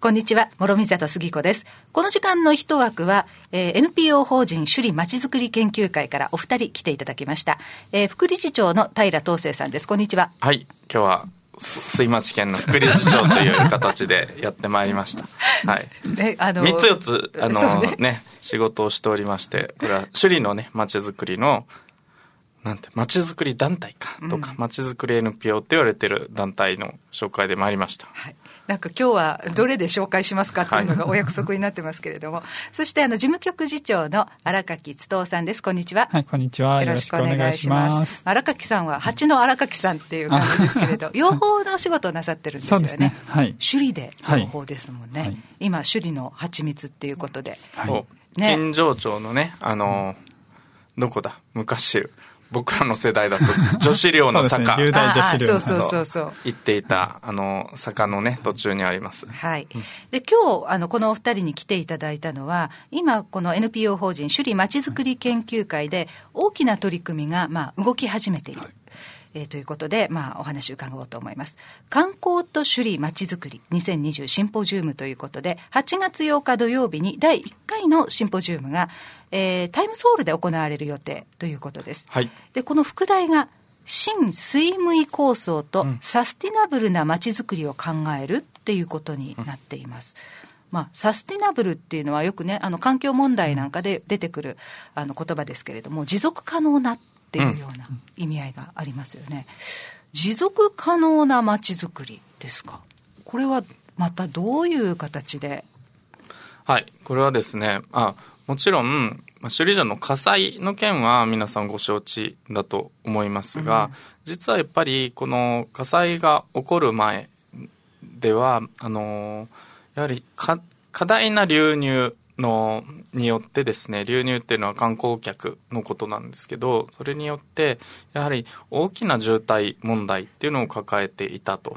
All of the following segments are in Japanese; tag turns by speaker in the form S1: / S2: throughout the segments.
S1: こんにちは、諸見里杉子です。この時間の一枠は、えー、NPO 法人首里まちづくり研究会からお二人来ていただきました。えー、副理事長の平東生さんです。こんにちは。
S2: はい、今日は水町県の副理事長という形でやってまいりました。はい。え、あのー、3つ4つ、あのー、ね、ね、仕事をしておりまして、これは首里のね、まちづくりの、なんて、まちづくり団体かとか、まちづくり NPO って言われてる団体の紹介で参りました。はい。
S1: なんか今日はどれで紹介しますかっていうのがお約束になってますけれども、はい、そしてあの事務局次長の荒垣津藤さんです。こんにちは。
S3: はい、こんにちは。よろしくお願いします。
S1: 荒垣さんは蜂の荒垣さんっていう感じですけれど、養蜂のお仕事をなさってるんですよね。そうですね。はい。首里で養蜂ですもんね。はい、今、首里の蜂蜜っていうことで。
S2: はい。ね、金城町のね、あのどこだ？昔、僕らの世代だと 女子寮の坂。
S3: 流大女子寮
S1: そうそうそうそう。
S2: 行っていたあの坂のね途中にあります。
S1: はい。で今日あのこのお二人に来ていただいたのは今この NPO 法人首里まちづくり研究会で大きな取り組みがまあ動き始めている、はいえー、ということで、まあ、お話伺おうと思います。観光と首里まちづくり2020シンポジウムということで、8月8日土曜日に第1回のシンポジウムが、えー、タイムソールで行われる予定ということです。はい、で、この副題が、新水務位構想とサスティナブルなまちづくりを考えるっていうことになっています。まあ、サスティナブルっていうのはよくね、あの環境問題なんかで出てくるあの言葉ですけれども、持続可能なっていうような意味合いがありますよね。持続可能なまちづくりですか？これはまたどういう形で？
S2: はい、これはですね、あもちろん、まあ、首里城の火災の件は皆さんご承知だと思いますが、うん、実はやっぱりこの火災が起こる前では、あのやはり過大な流入のによってですね流入っていうのは観光客のことなんですけどそれによってやはり大きな渋滞問題っていうのを抱えていたと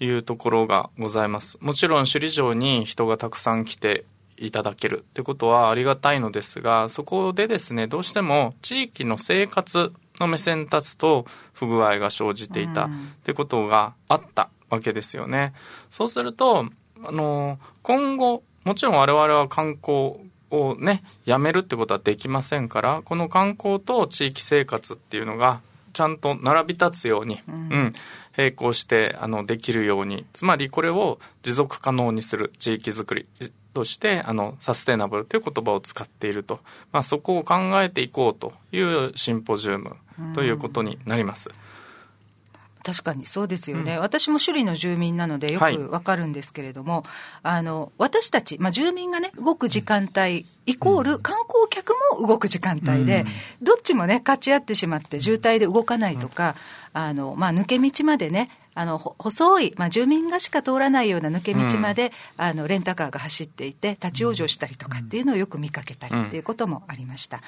S2: いうところがございます、もちろん首里城に人がたくさん来ていただけるってことはありがたいのですがそこでですねどうしても地域の生活の目線立つと不具合が生じていたってことがあったわけですよね。そうするとあの今後もちろん我々は観光をね、やめるってことはできませんから、この観光と地域生活っていうのが、ちゃんと並び立つように、うん、うん、並行してあのできるように、つまりこれを持続可能にする地域づくりとして、あの、サステナブルという言葉を使っていると。まあ、そこを考えていこうというシンポジウムということになります。うん
S1: 確かにそうですよね、うん、私も首里の住民なのでよくわかるんですけれども、はい、あの私たち、まあ、住民がね、動く時間帯、イコール観光客も動く時間帯で、うん、どっちもね、勝ち合ってしまって、渋滞で動かないとか、あのまあ、抜け道までね、あの細い、まあ、住民がしか通らないような抜け道まで、うん、あのレンタカーが走っていて、立ち往生したりとかっていうのをよく見かけたりっていうこともありました。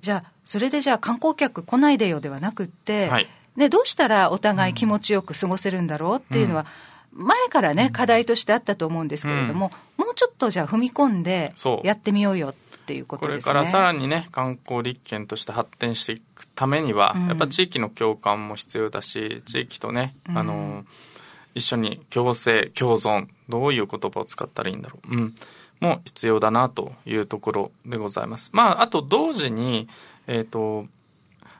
S1: じゃあ、それでじゃあ、観光客来ないでよではなくって、はいでどうしたらお互い気持ちよく過ごせるんだろうっていうのは、前からね、課題としてあったと思うんですけれども、もうちょっとじゃあ踏み込んでやってみようよっていうことですね。
S2: これからさらにね、観光立県として発展していくためには、やっぱ地域の共感も必要だし、地域とね、あの、一緒に共生、共存、どういう言葉を使ったらいいんだろう。うん。も必要だなというところでございます。まあ、あと同時に、えっ、ー、と、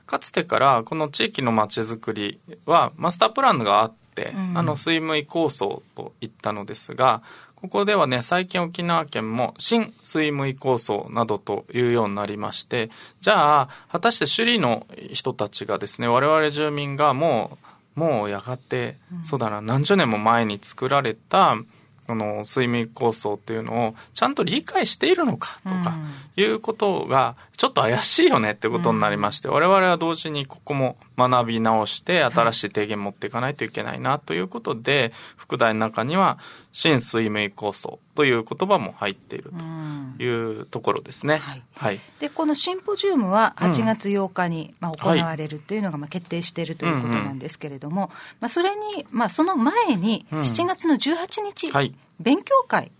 S2: かつてからこの地域のまちづくりはマスタープランがあって、うん、あの水務構想といったのですがここではね最近沖縄県も新水務構想などというようになりましてじゃあ果たして首里の人たちがですね我々住民がもうもうやがて、うん、そうだな何十年も前に作られたこの睡眠構想っていうのをちゃんと理解しているのかとかいうことがちょっと怪しいよねってことになりまして、我々は同時にここも学び直して新しい提言持っていかないといけないなということで、副題の中には新睡眠構想という言葉も入っているというところですね。はい。
S1: はい、で、このシンポジウムは8月8日に、まあ、行われるというのがまあ決定しているということなんですけれども、まあ、それに、まあ、その前に7月の18日勉強会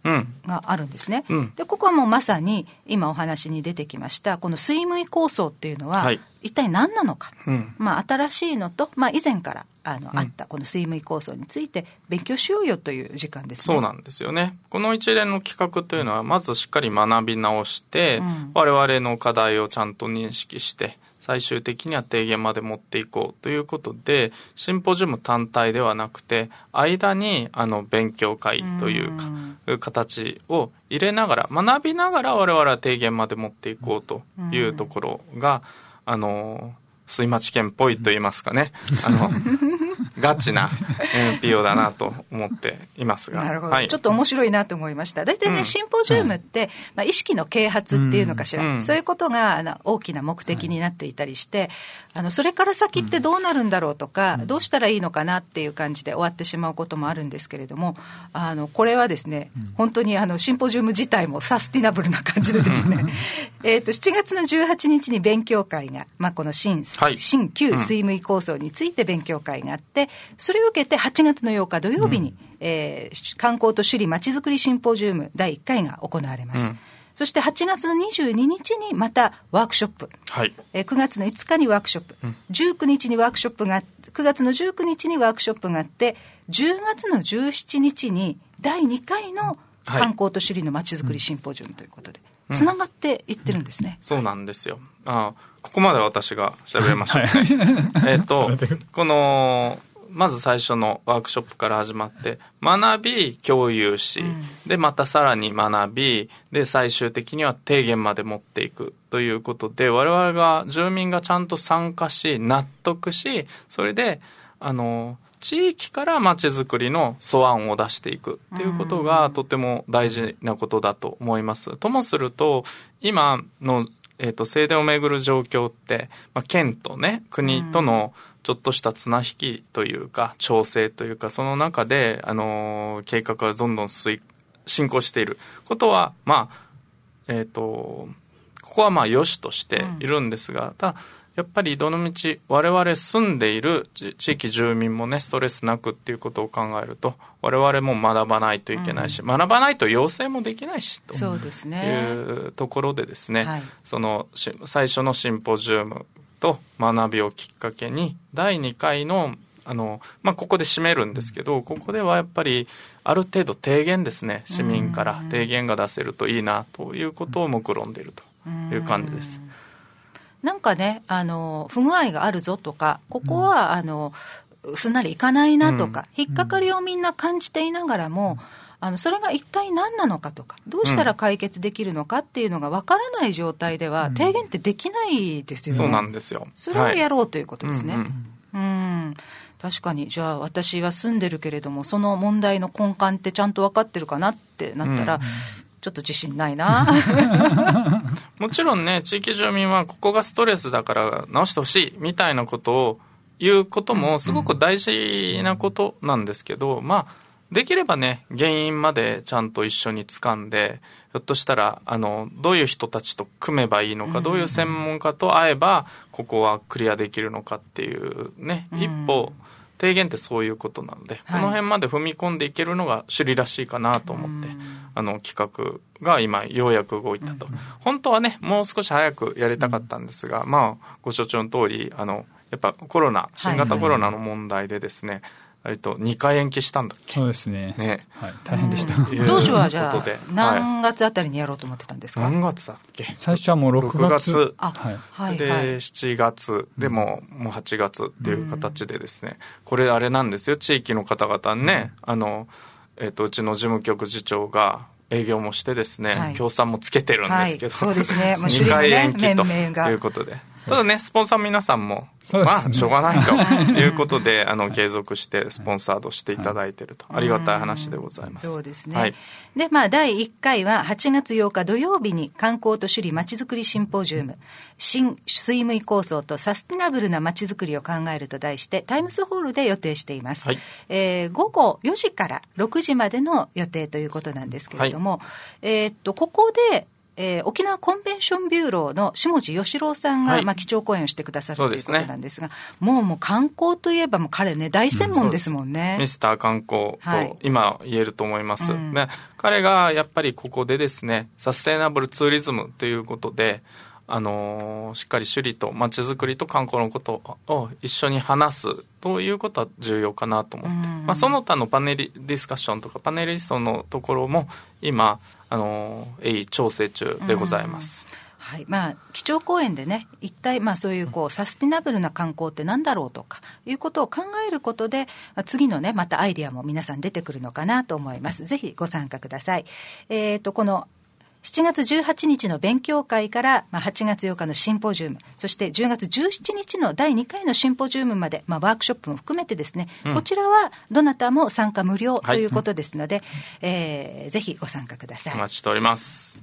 S1: があるんですね、うん、でここはもうまさに今お話に出てきましたこの水務構想っていうのは、一体何なのか、うん、まあ、新しいのと、まあ、以前からあの、うん、あったこの水務構想について勉強しようよという時間ですね。
S2: そうなんですよね。この一連の企画というのはまずしっかり学び直して、うん、我々の課題をちゃんと認識して最終的には提言まで持っていこうということで、シンポジウム単体ではなくて、間にあの勉強会というか、う形を入れながら、学びながら我々は提言まで持っていこうというところが、あの、水町県っぽいと言いますかね。あの、ガチな NPO だなと思っていますが。
S1: なるほど、はい、ちょっと面白いなと思いました。大体ね、うん、シンポジウムって、まあ、意識の啓発っていうのかしら、うん、そういうことがあの大きな目的になっていたりして、あの、それから先ってどうなるんだろうとか、どうしたらいいのかなっていう感じで終わってしまうこともあるんですけれども、あの、これはですね、本当にあの、シンポジウム自体もサスティナブルな感じでですね、えっと、7月の18日に勉強会が、まあ、この新、はい、新旧水務構想について勉強会があって、それを受けて8月の8日土曜日に、うん、えー、観光と首里まちづくりシンポジウム第1回が行われます。うん。そして8月の22日にまたワークショップ、はい。えー、9月の5日にワークショップ、うん、19日にワークショップが9月の19日にワークショップがあって10月の17日に第2回の観光と首里のまちづくりシンポジウムということで、つながっていってるんですね、
S2: そうなんですよ。あここまで私が喋れました、ね、えっと このまず最初のワークショップから始まって、学び、共有し、うん、で、またさらに学び、で、最終的には提言まで持っていくということで、我々が、住民がちゃんと参加し、納得し、それで、あの、地域からまちづくりの素案を出していくっていうことがとても大事なことだと思います。ともすると、今の、えっ、ー、と、正殿をめぐる状況って、まあ、県とね、国との、うん。ちょっとした綱引きというか、調整というか、その中で、あの計画がどんどん進行していることは、まあ、えっ、ー、と、ここはまあ、良しとしているんですが、うん、ただ、やっぱりどの道、我々住んでいる地域住民もね、ストレスなくっていうことを考えると、我々も学ばないといけないし、うん、学ばないと要請もできないし、というところでですね、はい、その、最初のシンポジウムと学びをきっかけに第2回のあの、まあ、ここで締めるんですけど、ここではやっぱり、ある程度提言ですね、市民から提言が出せるといいなということを目論んでいるという感じです。
S1: なんかね、あの、不具合があるぞとか、ここは、あの、すんなりいかないなとか、引っかかりをみんな感じていながらも、あのそれが一体何なのかとか、どうしたら解決できるのかっていうのが分からない状態では、提言ってできないですよね。
S2: そうなんですよ。
S1: それをやろうということですね。はい、うん、うん。確かに、じゃあ私は住んでるけれども、その問題の根幹ってちゃんと分かってるかなってなったら、うん、ちょっと自信ないな。
S2: もちろんね、地域住民はここがストレスだから直してほしいみたいなことを言うこともすごく大事なことなんですけど、まあ、できればね、原因までちゃんと一緒に掴んで、ひょっとしたら、あの、どういう人たちと組めばいいのか、どういう専門家と会えば、ここはクリアできるのかっていうね、一歩、提言ってそういうことなので、この辺まで踏み込んでいけるのが首里らしいかなと思って、あの、企画が今、ようやく動いたと。本当はね、もう少し早くやりたかったんですが、まあ、ご所長の通り、あの、やっぱコロナ、新型コロナの問題でですね、割と2回延期したんだっけ？
S3: そうですね。
S2: ね。
S3: はい。大変でした。
S1: 当初はじゃあ、何月あたりにやろうと思ってたんですか？
S2: 何月だっけ？
S3: 最初はもう6月。6月。
S2: はい。で、7月、でも、もう8月っていう形でですね、これあれなんですよ、地域の方々ね、あの、えっ、と、うちの事務局次長が、営業もしてですね、協賛もつけてるんですけど、
S1: そうですね、
S2: もう2回延期ということで。ただね、スポンサー皆さんも、まあ、しょうがないということで、あの、継続してスポンサードしていただいていると、ありがたい話でございます。
S1: そうですね。はい、で、まあ、第1回は8月8日土曜日に観光と首里まちづくりシンポジウム、新水務構想とサスティナブルなまちづくりを考えると題して、タイムスホールで予定しています。はい、えー、午後4時から6時までの予定ということなんですけれども、はい、えっと、ここで、えー、沖縄コンベンションビューローの下地義郎さんが、はい、まあ、基調講演をしてくださるということなんですが、もうもう観光といえば、もう彼ね、大専門ですもんね。
S2: うん、ミスター観光と、今言えると思います、ね。彼がやっぱりここでですね、サステイナブルツーリズムということで、あのー、しっかり首里と街づくりと観光のことを一緒に話すということは重要かなと思って、まあ、その他のパネルディスカッションとかパネリストのところも今、あの、鋭意調整中でございます。
S1: はいまあ、基調講演でね、一体、まあ、そういうこうサスティナブルな観光ってなんだろうとかいうことを考えることで、まあ、次のね、またアイディアも皆さん出てくるのかなと思います。ぜひご参加ください。えっ、ー、と、この7月18日の勉強会から、まあ、8月8日のシンポジウム、そして10月17日の第2回のシンポジウムまで、まあ、ワークショップも含めてですね、うん、こちらはどなたも参加無料ということですので、はい、えー、ぜひご参加ください。
S2: お待ちしております。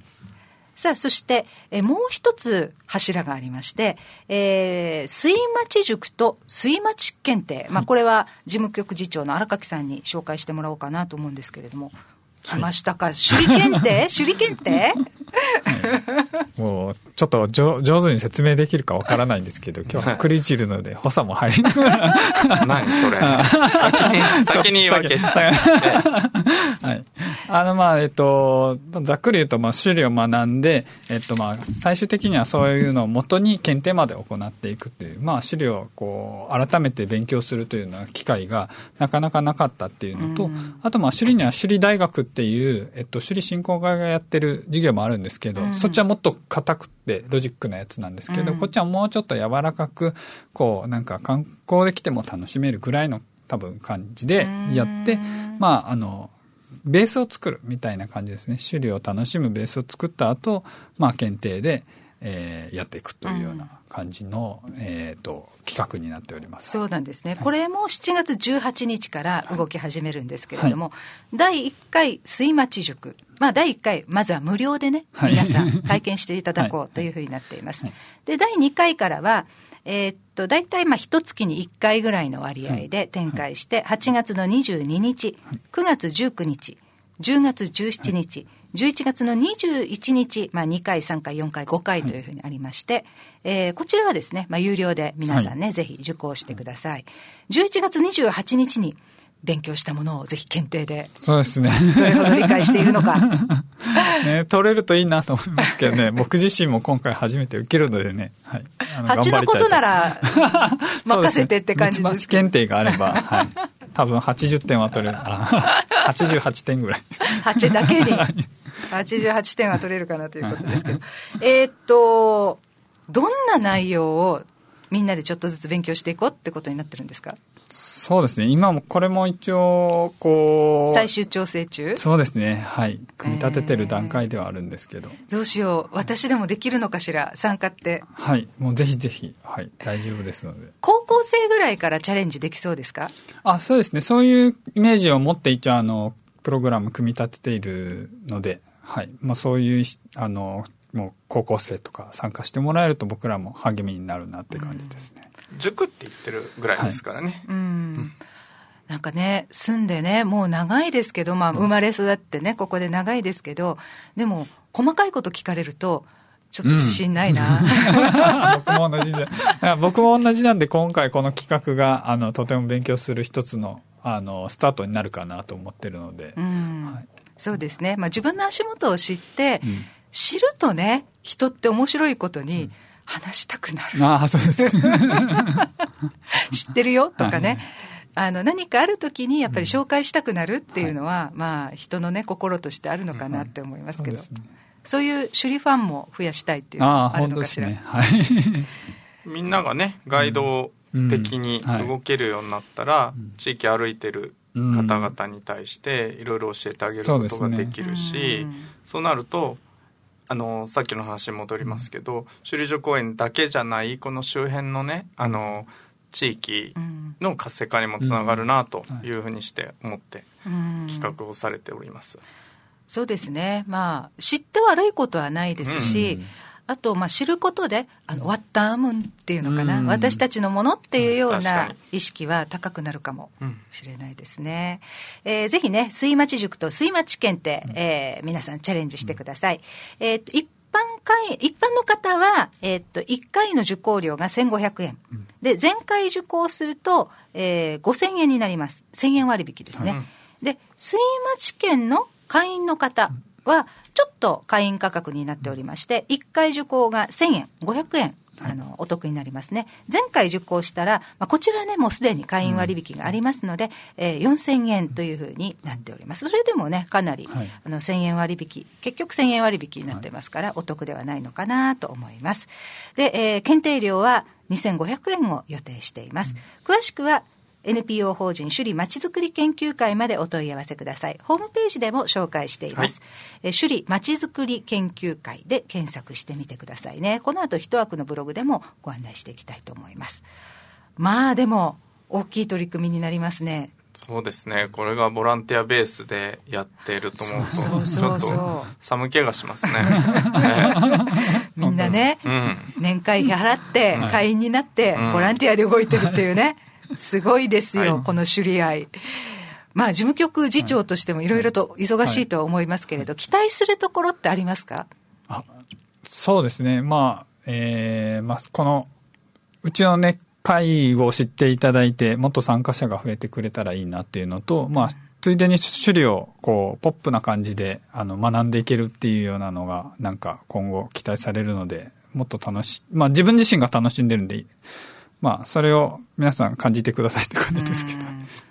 S1: さあ、そして、えもう一つ柱がありまして、えー、水町塾と水町検定。まあ、これは事務局次長の荒垣さんに紹介してもらおうかなと思うんですけれども、来ましたか、はい、手裏剣って？手裏剣って、はい、
S3: もうちょっと上上手に説明できるかわからないんですけど今日は栗汁ので補佐も入り
S2: 何それ。先に 先に言い訳した。
S3: はい。あのまあえっとざっくり言うとまあ種類を学んでえっとまあ最終的にはそういうのをもとに検定まで行っていくというまあ資料をこう改めて勉強するというような機会がなかなかなかったっていうのと、あとまあ首里には首里大学っていう、えっと、首里振興会がやってる授業もあるんですけど、うん、そっちはもっと硬くてロジックなやつなんですけど、うん、こっちはもうちょっと柔らかく、こう、なんか観光で来ても楽しめるぐらいの多分感じでやって、まあ、あの、ベースを作るみたいな感じですね。種類を楽しむベースを作った後、まあ、検定で、えー、やっていくというような感じの、えーと、企画になっております。
S1: そうなんですね、はい、これも7月18日から動き始めるんですけれども、はい、第1回水町塾、まあ、第1回、まずは無料でね、皆さん 体験していただこうというふうになっています。で第2回からはえー、っと、大体まあ一月に1回ぐらいの割合で展開して、8月の22日、9月19日、10月17日、11月の21日、まあ、2回、3回、4回、5回というふうにありまして、はい、えー、こちらはですね、まあ、有料で皆さんね、はい、ぜひ受講してください。11月28日に、勉強したものをぜひ検定で。
S3: そうですね。
S1: どれほど理解しているのか。
S3: ね、取れるといいなと思いますけどね、僕自身も今回初めて受けるのでね、はい。
S1: 蜂のことなら、任せてって感じ
S3: です。検定があれば、はい。多分80点は取れる。あ88点ぐらい。
S1: 8だけに。88点は取れるかなということですけど。えっと、どんな内容をみんなでちょっとずつ勉強していこうってことになってるんですか？
S3: そうですね。今もこれも一応、こ
S1: う。最終調整中？
S3: そうですね。はい。組み立ててる段階ではあるんですけど。
S1: どうしよう。私でもできるのかしら？参加って。
S3: はい。もうぜひぜひ、はい。大丈夫ですので。
S1: 高校生ぐらいからチャレンジできそうですか？
S3: あ、そうですね。そういうイメージを持って一応、あの、プログラム組み立てているので、はい。まあそういう、あの、もう高校生とか参加してもらえると僕らも励みになるなって感じですね。
S2: 塾って言ってるぐらいですからね。はい、
S1: うん、なんかね、住んでね、もう長いですけど、まあ、生まれ育ってね、ここで長いですけど、でも、細かいこと聞かれると、ちょっと自信ないな、
S3: うん、僕も同じで。僕も同じなんで、今回この企画が、あの、とても勉強する一つの、あの、スタートになるかなと思ってるので。
S1: はい、そうですね。まあ、自分の足元を知って、うん、知るとね、人って面白いことに、うん。話したくなる。
S3: ああ、そうです。
S1: 知ってるよとかね。あの何かあるときにやっぱり紹介したくなるっていうのは、うん、まあ人のね心としてあるのかなって思いますけど、うんそうね、そういう首里ファンも増やしたいっていうのはあるのかしら？ね。はい、
S2: みんながねガイド的に動けるようになったら、はい、地域歩いてる方々に対していろいろ教えてあげることができるし、そう、ね,、なるとあのさっきの話に戻りますけど、首里城公園だけじゃないこの周辺のねあの地域の活性化にもつながるなとい。うふうにして思って企画をされております。
S1: そうですね、まあ、知って悪いことはないですし、うんあと、まあ、知ることで、あの、ワッタームンっていうのかな、うん、私たちのものっていうような意識は高くなるかもしれないですね。うん、えー、ぜひね、水町塾と水町検定、えー、皆さんチャレンジしてください。えー、一般会員、一般の方は、えっと、1回の受講料が1500円。で、前回受講すると、えー、5000円になります。1000円割引ですね。で、水町県の会員の方は、ちょっと会員価格になっておりまして、1回受講が1000円、500円あの、お得になりますね。前回受講したら、まあ、こちらね、もうすでに会員割引がありますので、うん、えー、4000円というふうになっております。それでもね、かなり、はい、あの、1000円割引、結局1000円割引になってますから、お得ではないのかなと思います。で、えー、検定料は2500円を予定しています。詳しくは、NPO 法人首里まちづくり研究会までお問い合わせください。ホームページでも紹介しています。はい、首里まちづくり研究会で検索してみてくださいね。この後一枠のブログでもご案内していきたいと思います。まあでも、大きい取り組みになりますね。
S2: そうですね。これがボランティアベースでやっていると思うと、そうそうそうちょっと寒気がしますね。
S1: みんなね、うん、年会費払って会員になって、ボランティアで動いてるっていうね。すごいですよ、はい、この首里愛。まあ、事務局次長としてもいろいろと忙しいとは思いますけれど、期待するところってありますか？あ
S3: そうですね。まあ、えー、まあ、この、うちのね、会を知っていただいて、もっと参加者が増えてくれたらいいなっていうのと、まあ、ついでに首里を、こう、ポップな感じで、あの、学んでいけるっていうようなのが、なんか今後期待されるので、もっと楽し、まあ自分自身が楽しんでるんで、まあ、それを皆さん感じてくださいって感じですけど。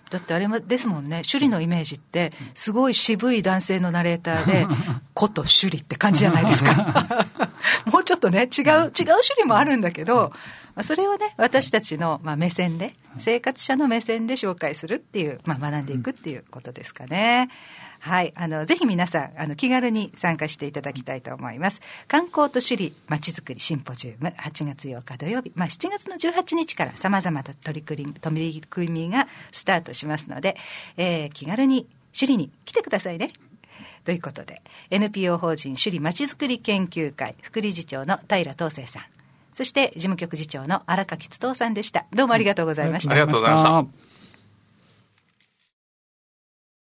S1: だってあれですもんね、首里のイメージって、すごい渋い男性のナレーターで、こと首里って感じじゃないですか。もうちょっとね、違う、違う首里もあるんだけど、まあそれをね、私たちの、まあ、目線で、生活者の目線で紹介するっていう、まあ、学んでいくっていうことですかね。はい。あの、ぜひ皆さん、あの、気軽に参加していただきたいと思います。観光と首里まちづくりシンポジウム、8月8日土曜日、まあ、7月の18日から様々な取り組み、取り組みがスタートしますので、えー、気軽に首里に来てくださいね。ということで、NPO 法人首里まちづくり研究会副理事長の平東生さん、そして事務局次長の荒垣津藤さんでした。どうもありがとうございました。
S2: ありがとうございました。